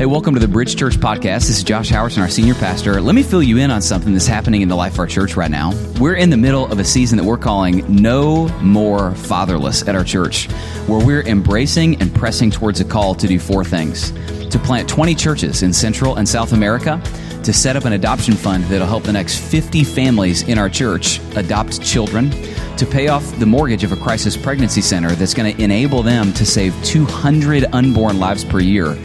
Hey, welcome to the Bridge Church podcast. This is Josh Howerton, our senior pastor. Let me fill you in on something that's happening in the life of our church right now. We're in the middle of a season that we're calling No More Fatherless at our church, where we're embracing and pressing towards a call to do four things to plant 20 churches in Central and South America, to set up an adoption fund that'll help the next 50 families in our church adopt children, to pay off the mortgage of a crisis pregnancy center that's going to enable them to save 200 unborn lives per year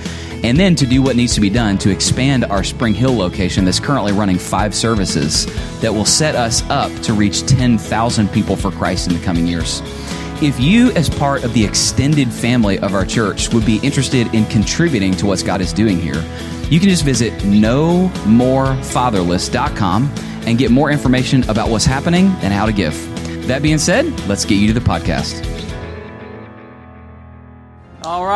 and then to do what needs to be done to expand our Spring Hill location that's currently running five services that will set us up to reach 10,000 people for Christ in the coming years. If you, as part of the extended family of our church, would be interested in contributing to what God is doing here, you can just visit nomorefatherless.com and get more information about what's happening and how to give. That being said, let's get you to the podcast.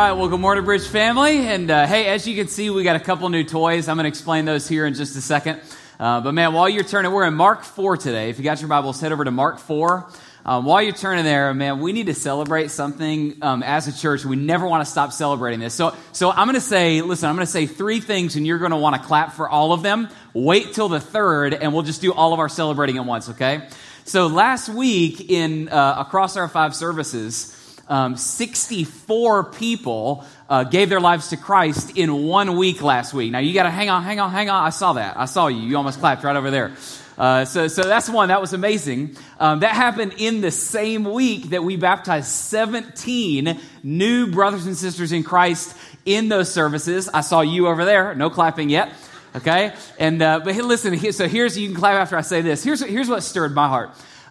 Right. Well, good morning, Bridge family. And uh, hey, as you can see, we got a couple new toys. I'm going to explain those here in just a second. Uh, but man, while you're turning, we're in Mark 4 today. If you got your Bibles, head over to Mark 4. Um, while you're turning there, man, we need to celebrate something um, as a church. We never want to stop celebrating this. So, so I'm going to say, listen, I'm going to say three things, and you're going to want to clap for all of them. Wait till the third, and we'll just do all of our celebrating at once. Okay? So last week in uh, across our five services um, 64 people uh, gave their lives to Christ in one week last week. Now you got to hang on, hang on, hang on. I saw that. I saw you. You almost clapped right over there. Uh, so, so that's one. That was amazing. Um, that happened in the same week that we baptized 17 new brothers and sisters in Christ in those services. I saw you over there. No clapping yet. Okay. And, uh, but listen, so here's, you can clap after I say this. Here's, here's what stirred my heart.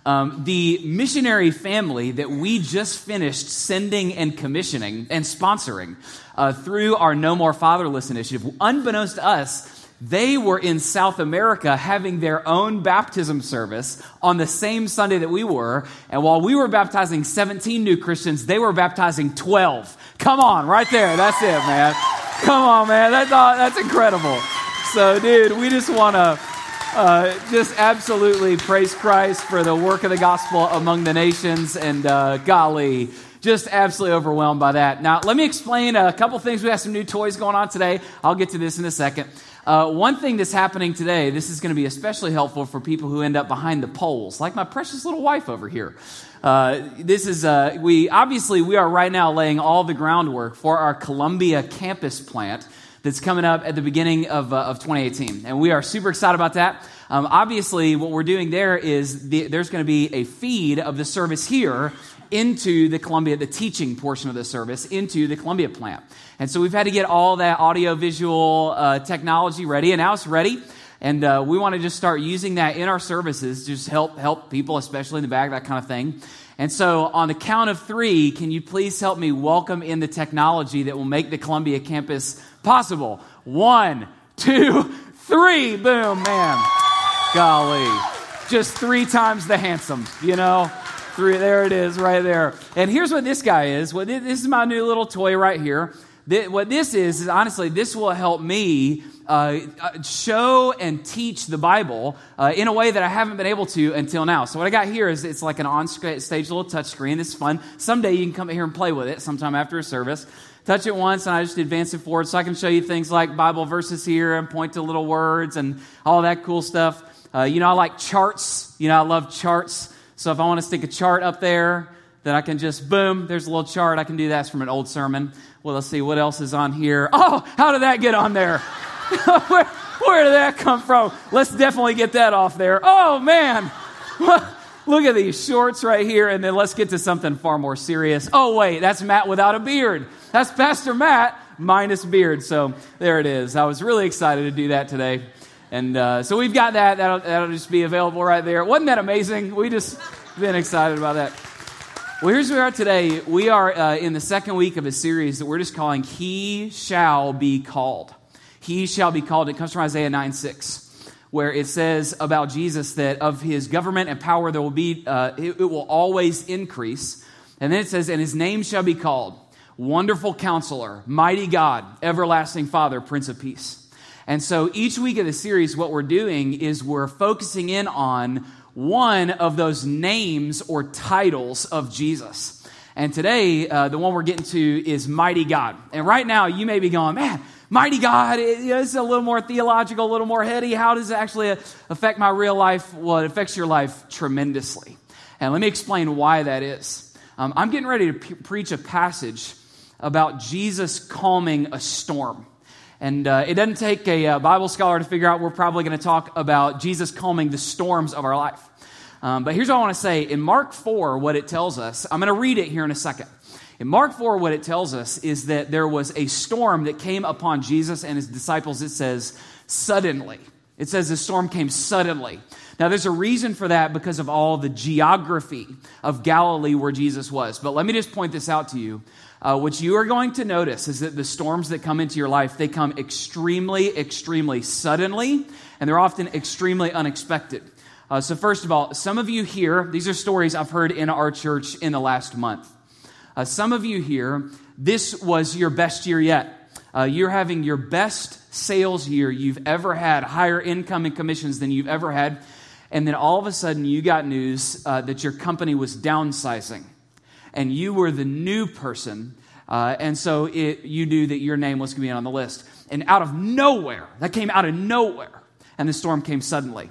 Um, the missionary family that we just finished sending and commissioning and sponsoring uh, through our No More Fatherless initiative, unbeknownst to us, they were in South America having their own baptism service on the same Sunday that we were. And while we were baptizing 17 new Christians, they were baptizing 12. Come on, right there. That's it, man. Come on, man. That's, uh, that's incredible. So, dude, we just want to uh, just absolutely praise Christ for the work of the gospel among the nations. And uh, golly, just absolutely overwhelmed by that. Now, let me explain a couple things. We have some new toys going on today. I'll get to this in a second. Uh, one thing that's happening today, this is going to be especially helpful for people who end up behind the poles, like my precious little wife over here. Uh, this is uh, we obviously we are right now laying all the groundwork for our Columbia campus plant that's coming up at the beginning of, uh, of 2018. And we are super excited about that. Um, obviously, what we're doing there is the, there's going to be a feed of the service here into the Columbia, the teaching portion of the service, into the Columbia plant. And so we've had to get all that audio visual uh, technology ready, and now it's ready. And uh, we want to just start using that in our services, just help help people, especially in the back, that kind of thing. And so, on the count of three, can you please help me welcome in the technology that will make the Columbia campus possible. One, two, three. Boom, man. Golly. Just three times the handsome, you know? Three, there it is, right there. And here's what this guy is. Well, this is my new little toy right here. What this is, is honestly, this will help me uh, uh, show and teach the Bible uh, in a way that I haven't been able to until now. So what I got here is it's like an on-stage little touch screen. It's fun. Someday you can come here and play with it sometime after a service touch it once and I just advance it forward so I can show you things like Bible verses here and point to little words and all that cool stuff. Uh, you know, I like charts. You know, I love charts. So if I want to stick a chart up there, then I can just boom, there's a little chart. I can do that from an old sermon. Well, let's see what else is on here. Oh, how did that get on there? where, where did that come from? Let's definitely get that off there. Oh, man. Look at these shorts right here, and then let's get to something far more serious. Oh, wait, that's Matt without a beard. That's Pastor Matt minus beard. So there it is. I was really excited to do that today. And uh, so we've got that. That'll, that'll just be available right there. Wasn't that amazing? We just been excited about that. Well, here's where we are today. We are uh, in the second week of a series that we're just calling He Shall Be Called. He shall be called. It comes from Isaiah 9 6 where it says about Jesus that of his government and power there will be, uh, it, it will always increase. And then it says, and his name shall be called Wonderful Counselor, Mighty God, Everlasting Father, Prince of Peace. And so each week of the series, what we're doing is we're focusing in on one of those names or titles of Jesus. And today, uh, the one we're getting to is Mighty God. And right now, you may be going, man, mighty God, it, you know, it's a little more theological, a little more heady. How does it actually affect my real life? Well, it affects your life tremendously. And let me explain why that is. Um, I'm getting ready to preach a passage about Jesus calming a storm. And uh, it doesn't take a uh, Bible scholar to figure out we're probably going to talk about Jesus calming the storms of our life. Um, but here's what I want to say. In Mark 4, what it tells us, I'm going to read it here in a second. In Mark 4, what it tells us is that there was a storm that came upon Jesus and his disciples, it says, suddenly. It says the storm came suddenly. Now, there's a reason for that because of all the geography of Galilee where Jesus was. But let me just point this out to you. Uh, what you are going to notice is that the storms that come into your life, they come extremely, extremely suddenly, and they're often extremely unexpected. Uh, so, first of all, some of you here, these are stories I've heard in our church in the last month. Uh, some of you here, this was your best year yet. Uh, you're having your best sales year you've ever had, higher income and commissions than you've ever had. And then all of a sudden, you got news uh, that your company was downsizing and you were the new person. Uh, and so it, you knew that your name was going to be on the list. And out of nowhere, that came out of nowhere, and the storm came suddenly.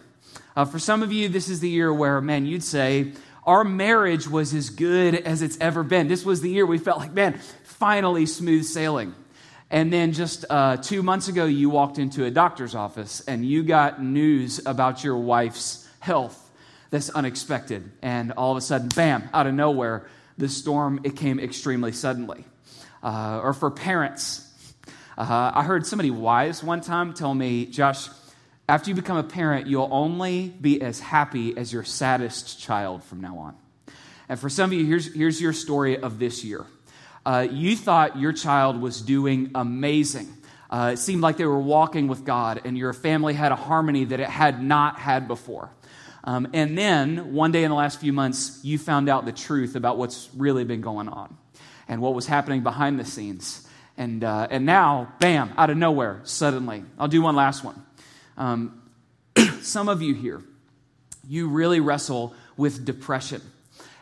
Uh, for some of you, this is the year where, man, you'd say, our marriage was as good as it's ever been. This was the year we felt like, man, finally smooth sailing. And then just uh, two months ago, you walked into a doctor's office and you got news about your wife's health that's unexpected. And all of a sudden, bam, out of nowhere, the storm, it came extremely suddenly. Uh, or for parents, uh, I heard somebody wise one time tell me, Josh, after you become a parent, you'll only be as happy as your saddest child from now on. And for some of you, here's, here's your story of this year. Uh, you thought your child was doing amazing. Uh, it seemed like they were walking with God, and your family had a harmony that it had not had before. Um, and then one day in the last few months, you found out the truth about what's really been going on and what was happening behind the scenes. And, uh, and now, bam, out of nowhere, suddenly. I'll do one last one. Um, some of you here, you really wrestle with depression.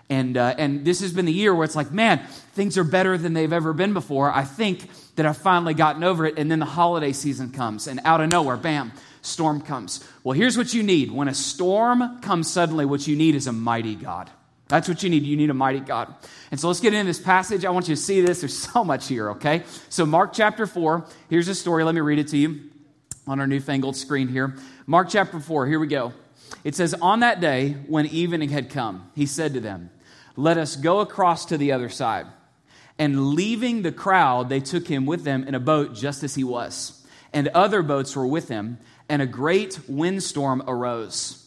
And, uh, and this has been the year where it's like, man, things are better than they've ever been before. I think that I've finally gotten over it. And then the holiday season comes, and out of nowhere, bam, storm comes. Well, here's what you need. When a storm comes suddenly, what you need is a mighty God. That's what you need. You need a mighty God. And so let's get into this passage. I want you to see this. There's so much here, okay? So, Mark chapter 4, here's a story. Let me read it to you on our newfangled screen here. Mark chapter 4, here we go. It says, On that day, when evening had come, he said to them, Let us go across to the other side. And leaving the crowd, they took him with them in a boat just as he was. And other boats were with him and a great windstorm arose.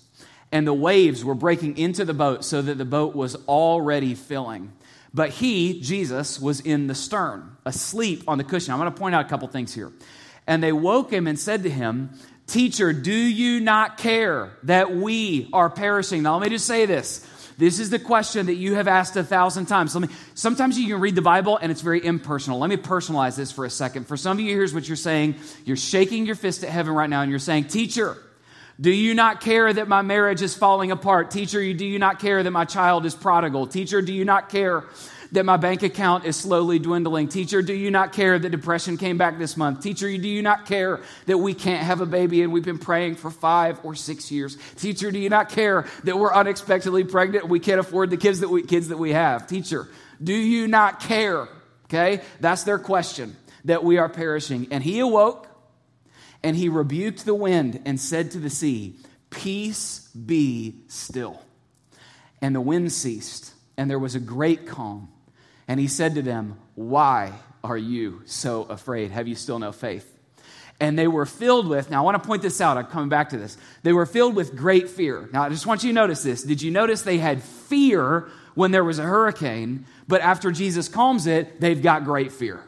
And the waves were breaking into the boat so that the boat was already filling. But he, Jesus, was in the stern, asleep on the cushion. I'm going to point out a couple things here. And they woke him and said to him, Teacher, do you not care that we are perishing? Now, let me just say this this is the question that you have asked a thousand times. Let me, sometimes you can read the Bible and it's very impersonal. Let me personalize this for a second. For some of you, here's what you're saying. You're shaking your fist at heaven right now and you're saying, Teacher, do you not care that my marriage is falling apart? Teacher, do you not care that my child is prodigal? Teacher, do you not care that my bank account is slowly dwindling. Teacher, do you not care that depression came back this month? Teacher, do you not care that we can't have a baby and we've been praying for five or six years? Teacher, do you not care that we're unexpectedly pregnant and we can't afford the kids that we, kids that we have? Teacher, do you not care? Okay, that's their question that we are perishing. And he awoke and he rebuked the wind and said to the sea, Peace be still. And the wind ceased, and there was a great calm. And he said to them, Why are you so afraid? Have you still no faith? And they were filled with, now I want to point this out, I'm coming back to this. They were filled with great fear. Now I just want you to notice this. Did you notice they had fear when there was a hurricane, but after Jesus calms it, they've got great fear?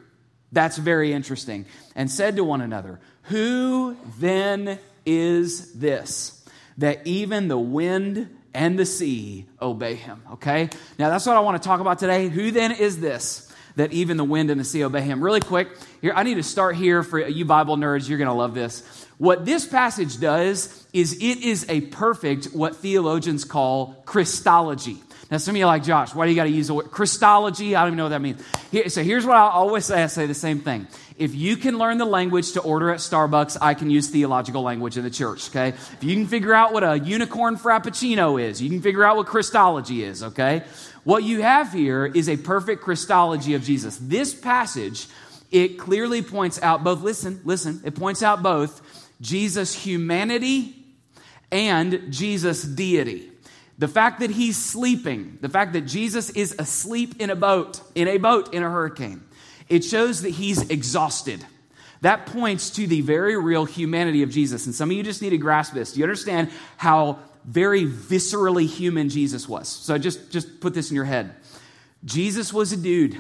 That's very interesting. And said to one another, Who then is this that even the wind and the sea obey him. Okay? Now that's what I want to talk about today. Who then is this? That even the wind and the sea obey him. Really quick, here I need to start here for you Bible nerds. You're going to love this. What this passage does is it is a perfect, what theologians call Christology. Now, some of you like, Josh, why do you got to use the word Christology? I don't even know what that means. Here, so here's what I always say I say the same thing If you can learn the language to order at Starbucks, I can use theological language in the church, okay? If you can figure out what a unicorn frappuccino is, you can figure out what Christology is, okay? What you have here is a perfect Christology of Jesus. This passage, it clearly points out both, listen, listen, it points out both Jesus' humanity and Jesus' deity. The fact that he's sleeping, the fact that Jesus is asleep in a boat, in a boat in a hurricane, it shows that he's exhausted. That points to the very real humanity of Jesus. And some of you just need to grasp this. Do you understand how very viscerally human Jesus was? So just, just put this in your head. Jesus was a dude.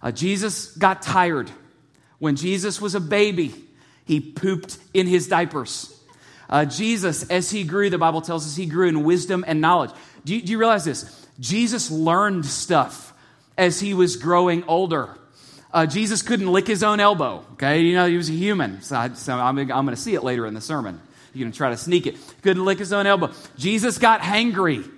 Uh, Jesus got tired. When Jesus was a baby, he pooped in his diapers. Uh, Jesus, as he grew, the Bible tells us he grew in wisdom and knowledge. Do you, do you realize this? Jesus learned stuff as he was growing older. Uh, Jesus couldn't lick his own elbow, okay? You know, he was a human. So, I, so I'm, I'm going to see it later in the sermon. You're going to try to sneak it. Couldn't lick his own elbow. Jesus got hangry.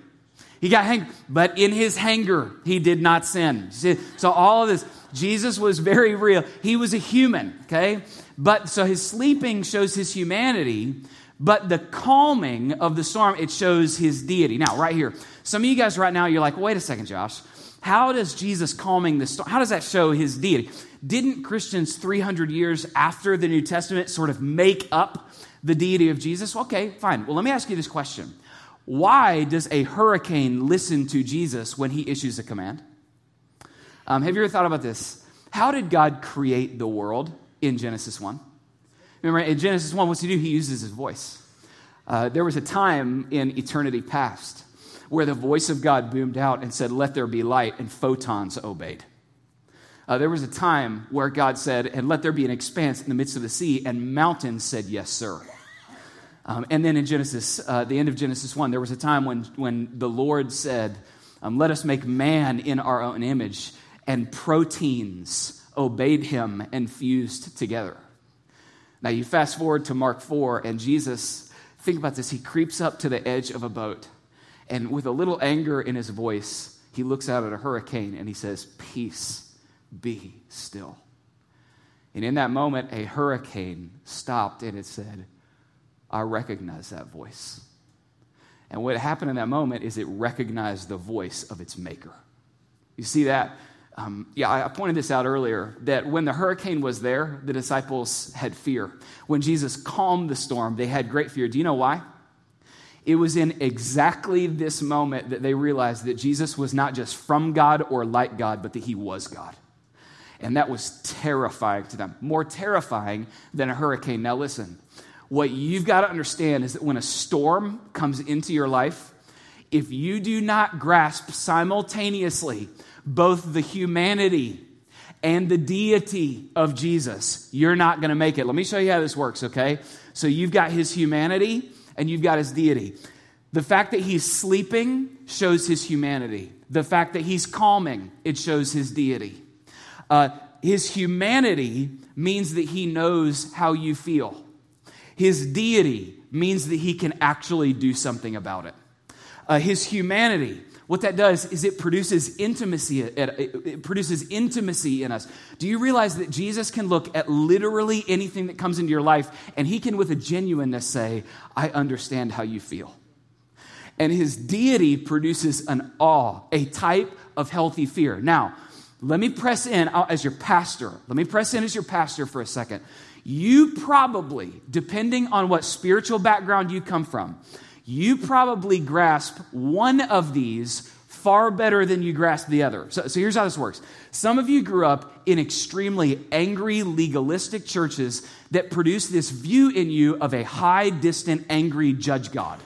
He got hangry, but in his hanger, he did not sin. So all of this, Jesus was very real. He was a human, okay? But so his sleeping shows his humanity, but the calming of the storm, it shows his deity. Now, right here, some of you guys right now, you're like, wait a second, Josh. How does Jesus calming the storm, how does that show his deity? Didn't Christians 300 years after the New Testament sort of make up the deity of Jesus? Okay, fine. Well, let me ask you this question. Why does a hurricane listen to Jesus when he issues a command? Um, have you ever thought about this? How did God create the world in Genesis 1? Remember, in Genesis 1, what's he do? He uses his voice. Uh, there was a time in eternity past where the voice of God boomed out and said, Let there be light, and photons obeyed. Uh, there was a time where God said, And let there be an expanse in the midst of the sea, and mountains said, Yes, sir. Um, and then in Genesis, uh, the end of Genesis 1, there was a time when, when the Lord said, um, Let us make man in our own image, and proteins obeyed him and fused together. Now, you fast forward to Mark 4, and Jesus, think about this, he creeps up to the edge of a boat, and with a little anger in his voice, he looks out at a hurricane and he says, Peace, be still. And in that moment, a hurricane stopped and it said, I recognize that voice. And what happened in that moment is it recognized the voice of its maker. You see that? Um, yeah, I pointed this out earlier that when the hurricane was there, the disciples had fear. When Jesus calmed the storm, they had great fear. Do you know why? It was in exactly this moment that they realized that Jesus was not just from God or like God, but that he was God. And that was terrifying to them, more terrifying than a hurricane. Now, listen, what you've got to understand is that when a storm comes into your life, if you do not grasp simultaneously both the humanity and the deity of Jesus, you're not going to make it. Let me show you how this works, okay? So you've got his humanity and you've got his deity. The fact that he's sleeping shows his humanity. The fact that he's calming, it shows his deity. Uh, his humanity means that he knows how you feel. His deity means that he can actually do something about it. Uh, his humanity what that does is it produces intimacy it produces intimacy in us. Do you realize that jesus can look at literally anything that comes into your life and he can with a genuineness say i understand how you feel. And his deity produces an awe a type of healthy fear. Now let me press in uh, as your pastor let me press in as your pastor for a second. You probably depending on what spiritual background you come from you probably grasp one of these far better than you grasp the other. So, so, here's how this works. Some of you grew up in extremely angry, legalistic churches that produce this view in you of a high, distant, angry judge God.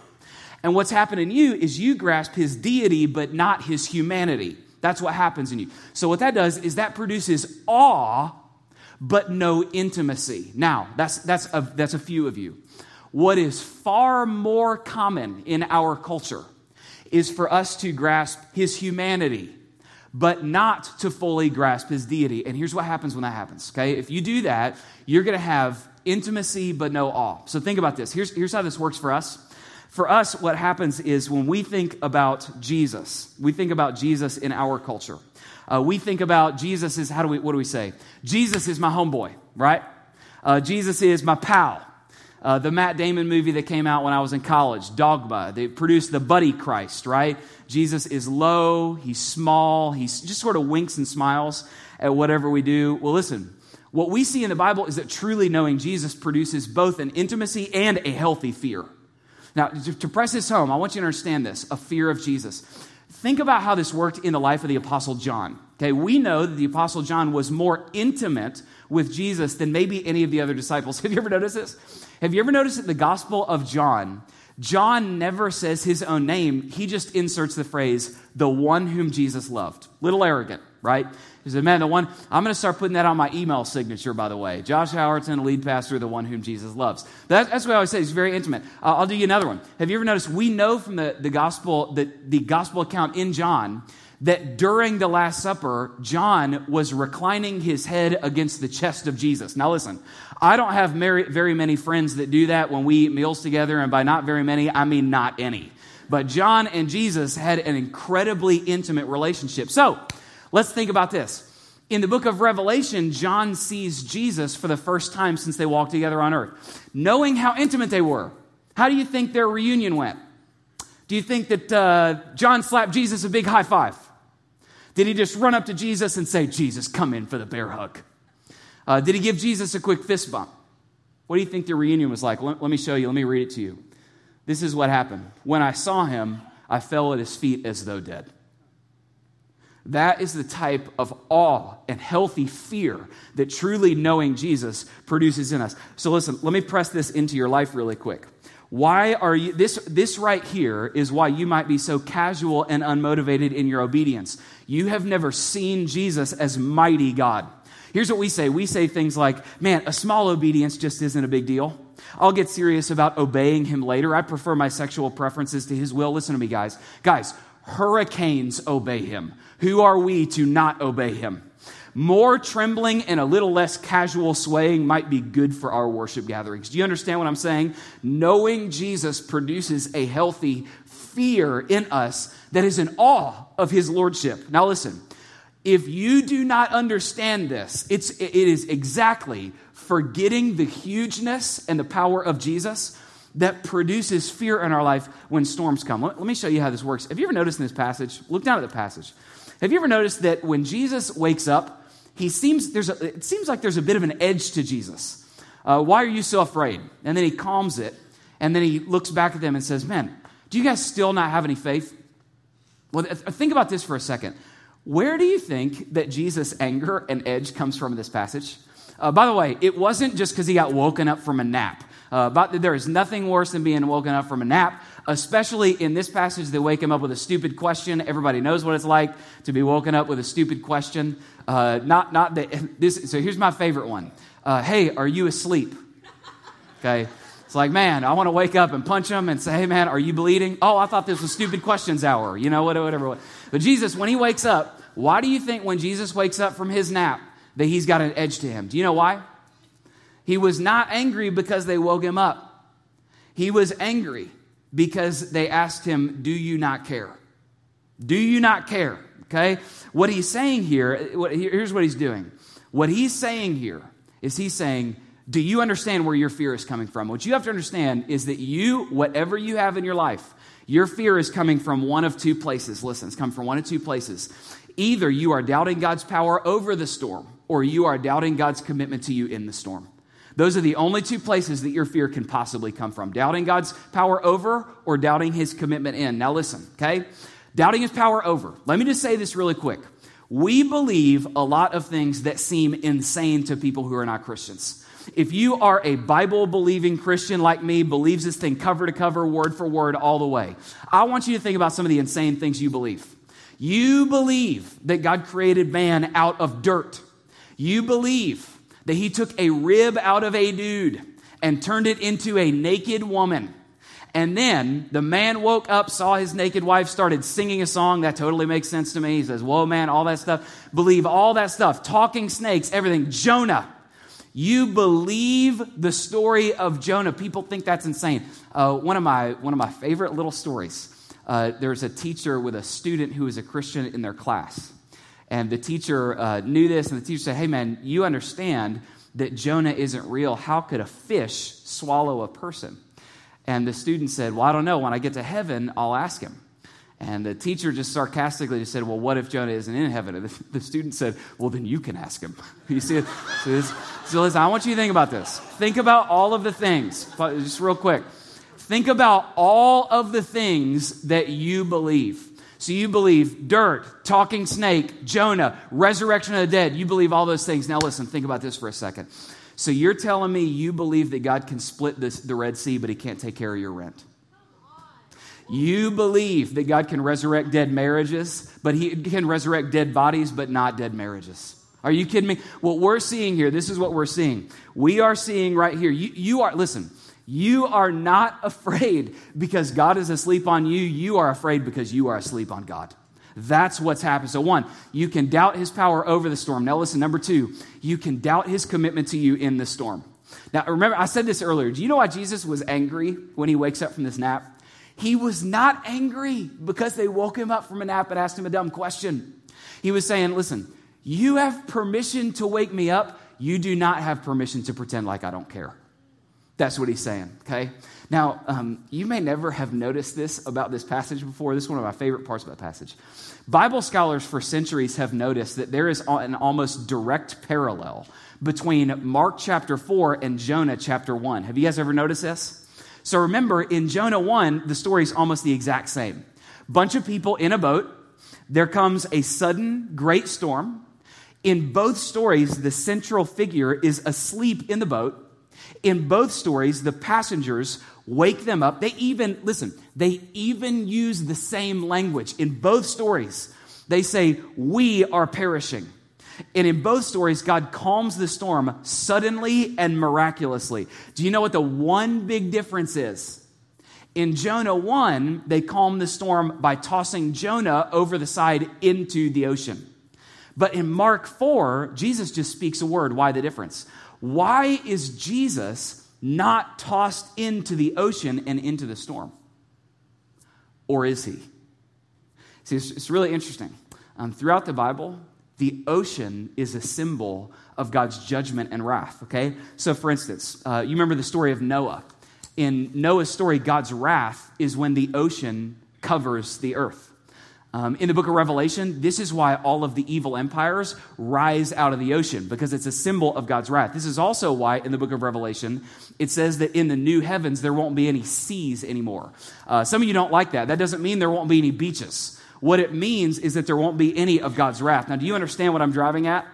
And what's happened in you is you grasp his deity, but not his humanity. That's what happens in you. So, what that does is that produces awe, but no intimacy. Now, that's, that's, a, that's a few of you. What is far more common in our culture is for us to grasp his humanity, but not to fully grasp his deity. And here's what happens when that happens, okay? If you do that, you're gonna have intimacy but no awe. So think about this. Here's, here's how this works for us. For us, what happens is when we think about Jesus, we think about Jesus in our culture. Uh, we think about Jesus is, how do we, what do we say? Jesus is my homeboy, right? Uh, Jesus is my pal. Uh, the Matt Damon movie that came out when I was in college, Dogma, they produced the buddy Christ, right? Jesus is low, he's small, he just sort of winks and smiles at whatever we do. Well, listen, what we see in the Bible is that truly knowing Jesus produces both an intimacy and a healthy fear. Now, to press this home, I want you to understand this a fear of Jesus. Think about how this worked in the life of the Apostle John. Okay, we know that the Apostle John was more intimate with Jesus than maybe any of the other disciples. Have you ever noticed this? Have you ever noticed that the Gospel of John, John never says his own name, he just inserts the phrase, the one whom Jesus loved. Little arrogant, right? He said, Man, the one, I'm going to start putting that on my email signature, by the way. Josh Howerton, lead pastor, the one whom Jesus loves. That, that's what I always say. He's very intimate. Uh, I'll do you another one. Have you ever noticed? We know from the, the gospel, the, the gospel account in John, that during the Last Supper, John was reclining his head against the chest of Jesus. Now, listen, I don't have very many friends that do that when we eat meals together, and by not very many, I mean not any. But John and Jesus had an incredibly intimate relationship. So, let's think about this. In the book of Revelation, John sees Jesus for the first time since they walked together on earth. Knowing how intimate they were, how do you think their reunion went? Do you think that uh, John slapped Jesus a big high five? Did he just run up to Jesus and say, Jesus, come in for the bear hug? Uh, did he give Jesus a quick fist bump? What do you think the reunion was like? Let, let me show you. Let me read it to you. This is what happened. When I saw him, I fell at his feet as though dead. That is the type of awe and healthy fear that truly knowing Jesus produces in us. So, listen, let me press this into your life really quick. Why are you, this, this right here is why you might be so casual and unmotivated in your obedience. You have never seen Jesus as mighty God. Here's what we say we say things like, man, a small obedience just isn't a big deal. I'll get serious about obeying him later. I prefer my sexual preferences to his will. Listen to me, guys. Guys, hurricanes obey him. Who are we to not obey him? More trembling and a little less casual swaying might be good for our worship gatherings. Do you understand what I'm saying? Knowing Jesus produces a healthy fear in us that is in awe of his lordship. Now, listen, if you do not understand this, it's, it is exactly forgetting the hugeness and the power of Jesus that produces fear in our life when storms come. Let, me show you how this works. Have you ever noticed in this passage? Look down at the passage. Have you ever noticed that when Jesus wakes up, he seems, there's a, it seems like there's a bit of an edge to Jesus. Uh, why are you so afraid? And then he calms it, and then he looks back at them and says, Man, do you guys still not have any faith? Well, think about this for a second. Where do you think that Jesus' anger and edge comes from in this passage? Uh, by the way, it wasn't just because he got woken up from a nap. Uh, but there is nothing worse than being woken up from a nap, especially in this passage. They wake him up with a stupid question. Everybody knows what it's like to be woken up with a stupid question. Uh, not, not that this. So here's my favorite one. Uh, hey, are you asleep? Okay. It's like, man, I want to wake up and punch him and say, hey, man, are you bleeding? Oh, I thought this was stupid questions hour. You know, whatever. whatever. But Jesus, when he wakes up, why do you think when Jesus wakes up from his nap that he's got an edge to him? Do you know why? He was not angry because they woke him up. He was angry because they asked him, Do you not care? Do you not care? Okay? What he's saying here, here's what he's doing. What he's saying here is he's saying, Do you understand where your fear is coming from? What you have to understand is that you, whatever you have in your life, your fear is coming from one of two places. Listen, it's coming from one of two places. Either you are doubting God's power over the storm, or you are doubting God's commitment to you in the storm. Those are the only two places that your fear can possibly come from doubting God's power over or doubting his commitment in. Now, listen, okay? Doubting his power over. Let me just say this really quick. We believe a lot of things that seem insane to people who are not Christians. If you are a Bible believing Christian like me, believes this thing cover to cover, word for word, all the way, I want you to think about some of the insane things you believe. You believe that God created man out of dirt. You believe that he took a rib out of a dude and turned it into a naked woman. And then the man woke up, saw his naked wife, started singing a song. That totally makes sense to me. He says, Whoa, man, all that stuff. Believe all that stuff. Talking snakes, everything. Jonah. You believe the story of Jonah. People think that's insane. Uh, one, of my, one of my favorite little stories. Uh, there's a teacher with a student who is a Christian in their class. And the teacher uh, knew this, and the teacher said, Hey, man, you understand that Jonah isn't real. How could a fish swallow a person? And the student said, Well, I don't know. When I get to heaven, I'll ask him. And the teacher just sarcastically just said, Well, what if Jonah isn't in heaven? And the, the student said, Well, then you can ask him. you see? So, this, so listen, I want you to think about this. Think about all of the things, just real quick. Think about all of the things that you believe. So you believe dirt, talking snake, Jonah, resurrection of the dead. You believe all those things. Now listen, think about this for a second. So you're telling me you believe that God can split this, the Red Sea, but he can't take care of your rent. You believe that God can resurrect dead marriages, but He can resurrect dead bodies, but not dead marriages. Are you kidding me? What we're seeing here, this is what we're seeing. We are seeing right here, you, you are, listen, you are not afraid because God is asleep on you. You are afraid because you are asleep on God. That's what's happened. So, one, you can doubt his power over the storm. Now, listen, number two, you can doubt his commitment to you in the storm. Now, remember, I said this earlier. Do you know why Jesus was angry when he wakes up from this nap? He was not angry because they woke him up from a nap and asked him a dumb question. He was saying, Listen, you have permission to wake me up. You do not have permission to pretend like I don't care. That's what he's saying, okay? Now, um, you may never have noticed this about this passage before. This is one of my favorite parts of that passage. Bible scholars for centuries have noticed that there is an almost direct parallel between Mark chapter 4 and Jonah chapter 1. Have you guys ever noticed this? So remember, in Jonah 1, the story is almost the exact same. Bunch of people in a boat. There comes a sudden great storm. In both stories, the central figure is asleep in the boat. In both stories, the passengers wake them up. They even, listen, they even use the same language. In both stories, they say, We are perishing. And in both stories, God calms the storm suddenly and miraculously. Do you know what the one big difference is? In Jonah 1, they calm the storm by tossing Jonah over the side into the ocean. But in Mark 4, Jesus just speaks a word. Why the difference? Why is Jesus not tossed into the ocean and into the storm? Or is he? See, it's, it's really interesting. Um, throughout the Bible, the ocean is a symbol of God's judgment and wrath, okay? So, for instance, uh, you remember the story of Noah. In Noah's story, God's wrath is when the ocean covers the earth. Um, in the book of Revelation, this is why all of the evil empires rise out of the ocean, because it's a symbol of God's wrath. This is also why in the book of Revelation, it says that in the new heavens, there won't be any seas anymore. Uh, some of you don't like that. That doesn't mean there won't be any beaches. What it means is that there won't be any of God's wrath. Now, do you understand what I'm driving at?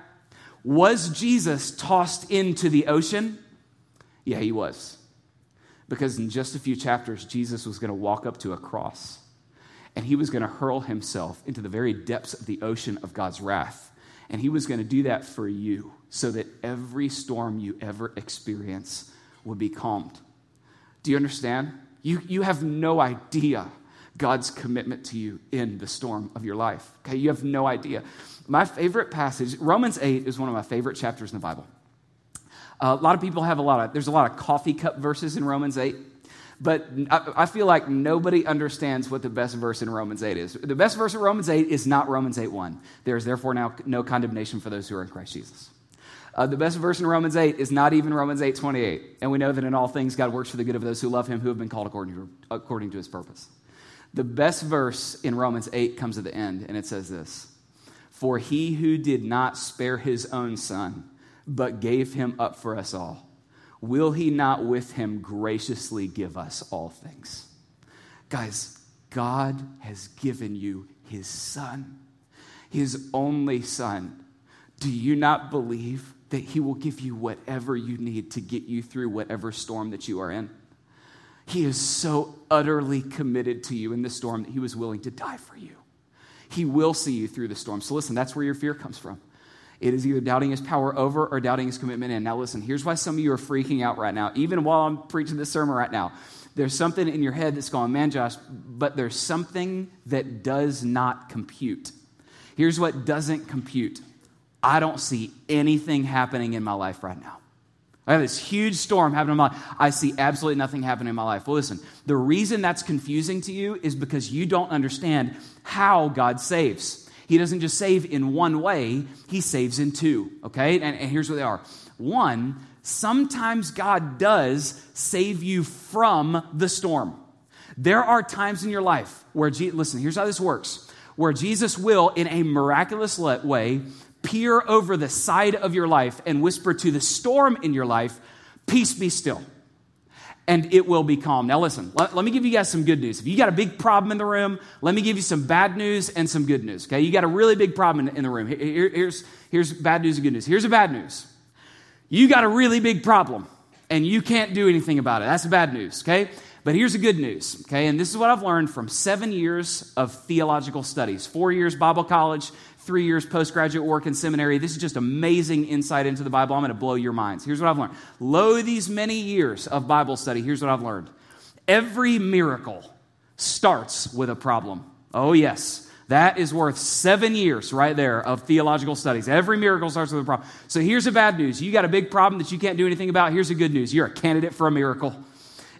Was Jesus tossed into the ocean? Yeah, he was. Because in just a few chapters, Jesus was going to walk up to a cross and he was going to hurl himself into the very depths of the ocean of God's wrath. And he was going to do that for you so that every storm you ever experience would be calmed. Do you understand? You, you have no idea God's commitment to you in the storm of your life. Okay, you have no idea. My favorite passage, Romans 8, is one of my favorite chapters in the Bible. Uh, a lot of people have a lot of, there's a lot of coffee cup verses in Romans 8. But I, feel like nobody understands what the best verse in Romans 8 is. The best verse in Romans 8 is not Romans 8 1. There is therefore now no condemnation for those who are in Christ Jesus. Uh, the best verse in Romans 8 is not even Romans 8 28. And we know that in all things God works for the good of those who love him, who have been called according to, according to his purpose. The best verse in Romans 8 comes at the end, and it says this For he who did not spare his own son, but gave him up for us all, will he not with him graciously give us all things? Guys, God has given you his son, his only son. Do you not believe that he will give you whatever you need to get you through whatever storm that you are in? He is so utterly committed to you in the storm that he was willing to die for you. He will see you through the storm. So listen, that's where your fear comes from. It is either doubting his power over or doubting his commitment in. Now, listen, here's why some of you are freaking out right now. Even while I'm preaching this sermon right now, there's something in your head that's going, man, Josh, but there's something that does not compute. Here's what doesn't compute I don't see anything happening in my life right now. I have this huge storm happening in my life. I see absolutely nothing happening in my life. Well, listen, the reason that's confusing to you is because you don't understand how God saves. He doesn't just save in one way, He saves in two, okay? And, and here's what they are. One, sometimes God does save you from the storm. There are times in your life where, listen, here's how this works where Jesus will, in a miraculous way, peer over the side of your life and whisper to the storm in your life, Peace be still. And it will be calm. Now, listen, let, let, me give you guys some good news. If you got a big problem in the room, let me give you some bad news and some good news. Okay, you got a really big problem in, in the room. Here, here's, here's bad news and good news. Here's the bad news you got a really big problem and you can't do anything about it. That's the bad news, okay? But here's the good news, okay? And this is what I've learned from seven years of theological studies four years Bible college, three years postgraduate work in seminary. This is just amazing insight into the Bible. I'm going to blow your minds. Here's what I've learned. Lo, these many years of Bible study, here's what I've learned. Every miracle starts with a problem. Oh, yes. That is worth seven years right there of theological studies. Every miracle starts with a problem. So here's the bad news. You got a big problem that you can't do anything about. Here's the good news. You're a candidate for a miracle.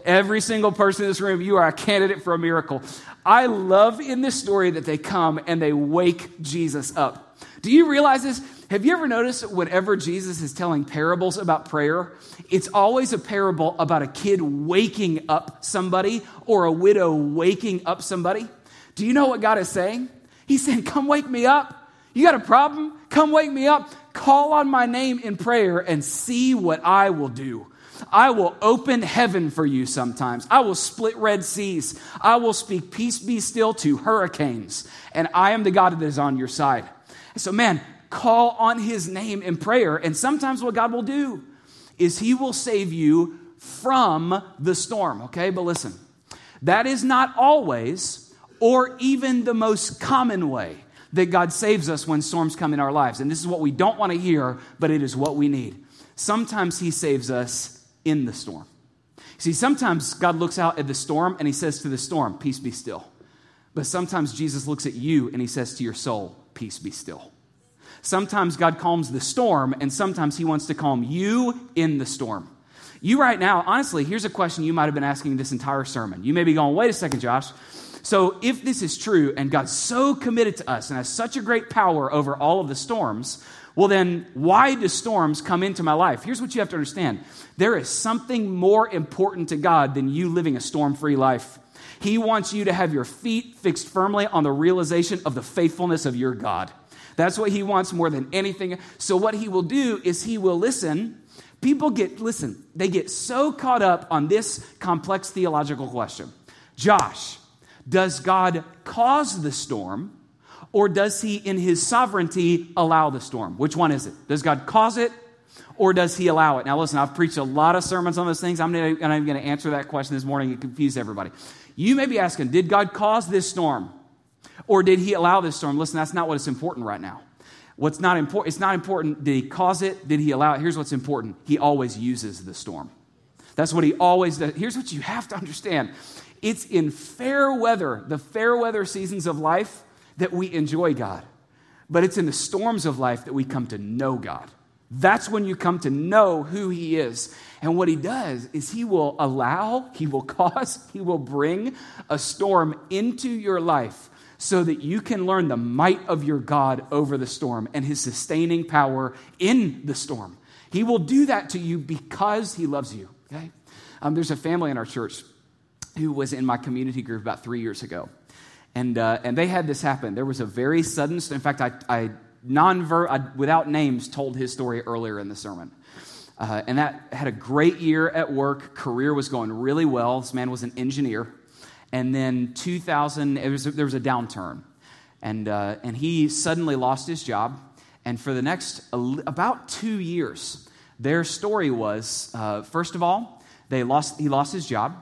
Every single person in this room, you are a candidate for a miracle. I love in this story that they come and they wake Jesus up. Do you realize this? Have you ever noticed whenever Jesus is telling parables about prayer, it's always a parable about a kid waking up somebody or a widow waking up somebody? Do you know what God is saying? He's saying, Come wake me up. You got a problem? Come wake me up. Call on my name in prayer and see what I will do. I will open heaven for you sometimes. I will split red seas. I will speak peace be still to hurricanes. And I am the God that is on your side. So, man, call on his name in prayer. And sometimes what God will do is he will save you from the storm, okay? But listen, that is not always or even the most common way that God saves us when storms come in our lives. And this is what we don't want to hear, but it is what we need. Sometimes he saves us in the storm. See, sometimes God looks out at the storm and he says to the storm, Peace be still. But sometimes Jesus looks at you and he says to your soul, Peace be still. Sometimes God calms the storm, and sometimes he wants to calm you in the storm. You, right now, honestly, here's a question you might have been asking this entire sermon. You may be going, Wait a second, Josh. So, if this is true and God's so committed to us and has such a great power over all of the storms, well, then, why do storms come into my life? Here's what you have to understand there is something more important to God than you living a storm free life. He wants you to have your feet fixed firmly on the realization of the faithfulness of your God. That's what He wants more than anything. So, what He will do is He will listen. People get, listen, they get so caught up on this complex theological question Josh, does God cause the storm? Or does he, in his sovereignty, allow the storm? Which one is it? Does God cause it or does he allow it? Now, listen, I've preached a lot of sermons on those things. I'm not even going to answer that question this morning. It confused everybody. You may be asking, did God cause this storm or did he allow this storm? Listen, that's not what's important right now. What's not important, it's not important, did he cause it? Did he allow it? Here's what's important. He always uses the storm. That's what he always does. Here's what you have to understand. It's in fair weather, the fair weather seasons of life, that we enjoy God, but it's in the storms of life that we come to know God. That's when you come to know who He is. And what He does is He will allow, He will cause, He will bring a storm into your life so that you can learn the might of your God over the storm and His sustaining power in the storm. He will do that to you because He loves you, okay? Um, there's a family in our church who was in my community group about three years ago. And, uh, and they had this happen. There was a very sudden, in fact, I, I, non I without names, told his story earlier in the sermon. Uh, and that had a great year at work. Career was going really well. This man was an engineer. And then 2000, was, there was a downturn. And, uh, and he suddenly lost his job. And for the next about two years, their story was uh, first of all, they lost, he lost his job.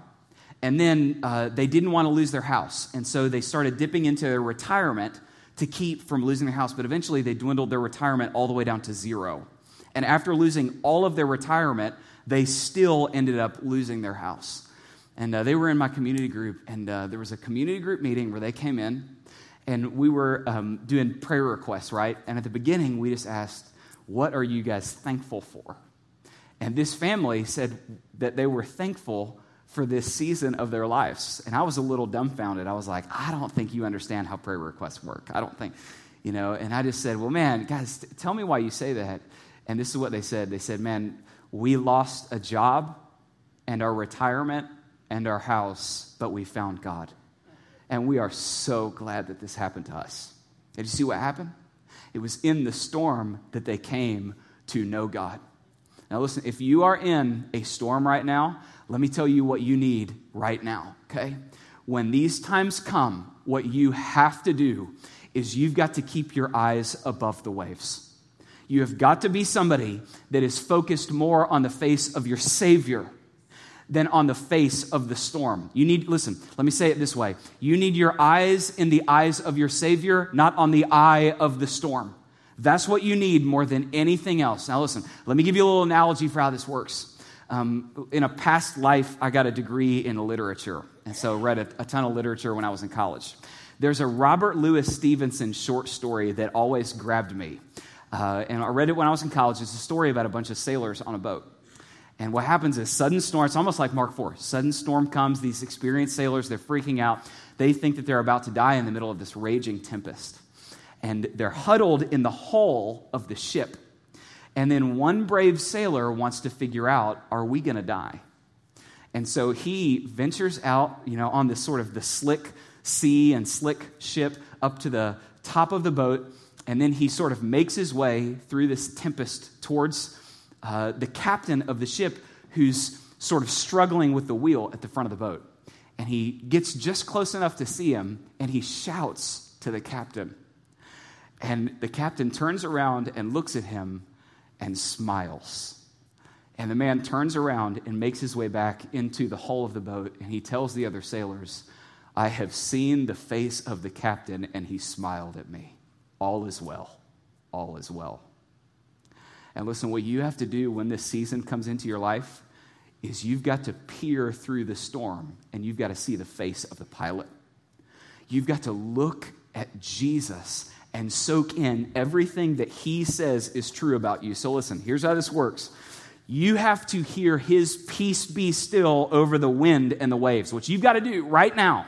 And then uh, they didn't want to lose their house. And so they started dipping into their retirement to keep from losing their house. But eventually they dwindled their retirement all the way down to zero. And after losing all of their retirement, they still ended up losing their house. And uh, they were in my community group, and uh, there was a community group meeting where they came in, and we were um, doing prayer requests, right? And at the beginning, we just asked, What are you guys thankful for? And this family said that they were thankful for this season of their lives. And I was a little dumbfounded. I was like, I don't think you understand how prayer requests work. I don't think. you know, and I just said, well, man, guys, tell me why you say that. And this is what they said. They said, man, we lost a job and our retirement and our house, but we found God. And we are so glad that this happened to us. Did you see what happened? It was in the storm that they came to know God. Now, listen, if you are in a storm right now, let me tell you what you need right now, okay? When these times come, what you have to do is you've got to keep your eyes above the waves. You have got to be somebody that is focused more on the face of your Savior than on the face of the storm. You need, listen, let me say it this way. You need your eyes in the eyes of your Savior, not on the eye of the storm. That's what you need more than anything else. Now, listen, let me give you a little analogy for how this works. Um, in a past life, I got a degree in literature, and so read a, a ton of literature when I was in college. There's a Robert Louis Stevenson short story that always grabbed me. Uh, and I read it when I was in college. It's a story about a bunch of sailors on a boat. And what happens is sudden storm, it's almost like Mark 4. Sudden storm comes, these experienced sailors, they're freaking out. They think that they're about to die in the middle of this raging tempest. And they're huddled in the hull of the ship. And then one brave sailor wants to figure out, are we going to die? And so he ventures out, you know, on this sort of the slick sea and slick ship up to the top of the boat. And then he sort of makes his way through this tempest towards uh, the captain of the ship who's sort of struggling with the wheel at the front of the boat. And he gets just close enough to see him and he shouts to the captain. And the captain turns around and looks at him and smiles. And the man turns around and makes his way back into the hull of the boat and he tells the other sailors, I have seen the face of the captain, and he smiled at me. All is well. All is well. And listen, what you have to do when this season comes into your life is you've got to peer through the storm and you've got to see the face of the pilot. You've got to look at Jesus and soak in everything that he says is true about you. So, listen, here's how this works you have to hear his peace be still over the wind and the waves. What you've got to do right now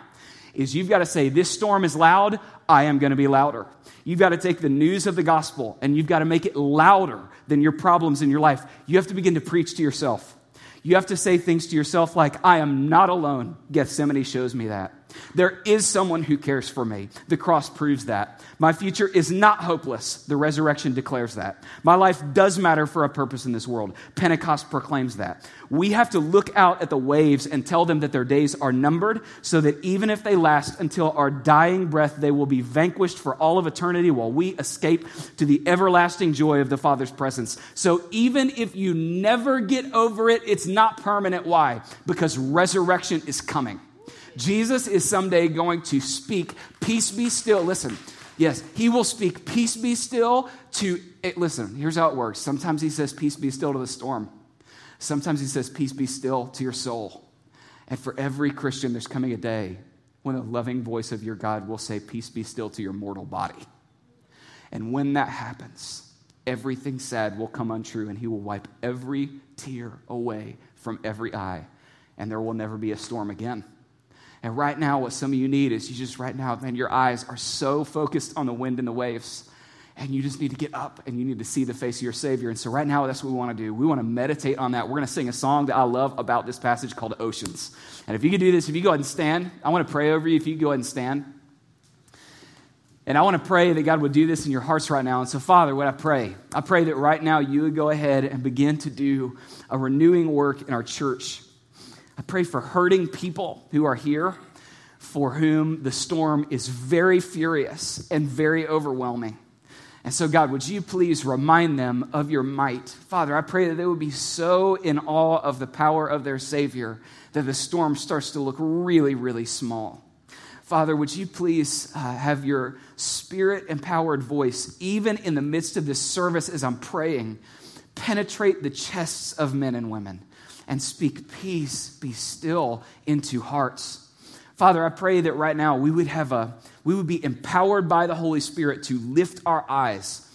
is you've got to say, This storm is loud, I am going to be louder. You've got to take the news of the gospel and you've got to make it louder than your problems in your life. You have to begin to preach to yourself. You have to say things to yourself like, I am not alone. Gethsemane shows me that. There is someone who cares for me. The cross proves that. My future is not hopeless. The resurrection declares that. My life does matter for a purpose in this world. Pentecost proclaims that. We have to look out at the waves and tell them that their days are numbered so that even if they last until our dying breath, they will be vanquished for all of eternity while we escape to the everlasting joy of the Father's presence. So even if you never get over it, it's not permanent. Why? Because resurrection is coming. Jesus is someday going to speak, peace be still. Listen, yes, he will speak, peace be still to, it, listen, here's how it works. Sometimes he says, peace be still to the storm. Sometimes he says, peace be still to your soul. And for every Christian, there's coming a day when the loving voice of your God will say, peace be still to your mortal body. And when that happens, everything sad will come untrue and he will wipe every tear away from every eye. And there will never be a storm again. And right now, what some of you need is you just, right now, man, your eyes are so focused on the wind and the waves. And you just need to get up and you need to see the face of your Savior. And so, right now, that's what we want to do. We want to meditate on that. We're going to sing a song that I love about this passage called Oceans. And if you could do this, if you go ahead and stand, I want to pray over you. If you go ahead and stand. And I want to pray that God would do this in your hearts right now. And so, Father, what I pray, I pray that right now you would go ahead and begin to do a renewing work in our church. I pray for hurting people who are here for whom the storm is very furious and very overwhelming. And so, God, would you please remind them of your might? Father, I pray that they would be so in awe of the power of their Savior that the storm starts to look really, really small. Father, would you please uh, have your spirit empowered voice, even in the midst of this service as I'm praying, penetrate the chests of men and women and speak peace, be still into hearts. Father, I pray that right now we would have a we would be empowered by the Holy Spirit to lift our eyes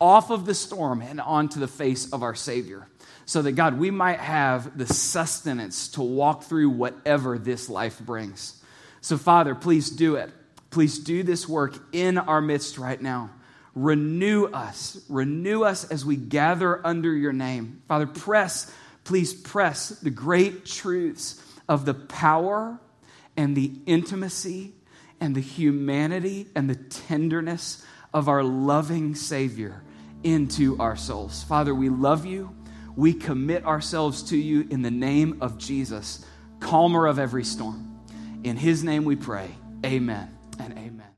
off of the storm and onto the face of our Savior. So that God, we might have the sustenance to walk through whatever this life brings. So, Father, please do it. Please do this work in our midst right now. Renew us. Renew us as we gather under your name. Father, press, please press the great truths of the power and the intimacy and the humanity and the tenderness of our loving Savior into our souls. Father, we love you. We commit ourselves to you in the name of Jesus, calmer of every storm. In his name we pray. Amen and amen.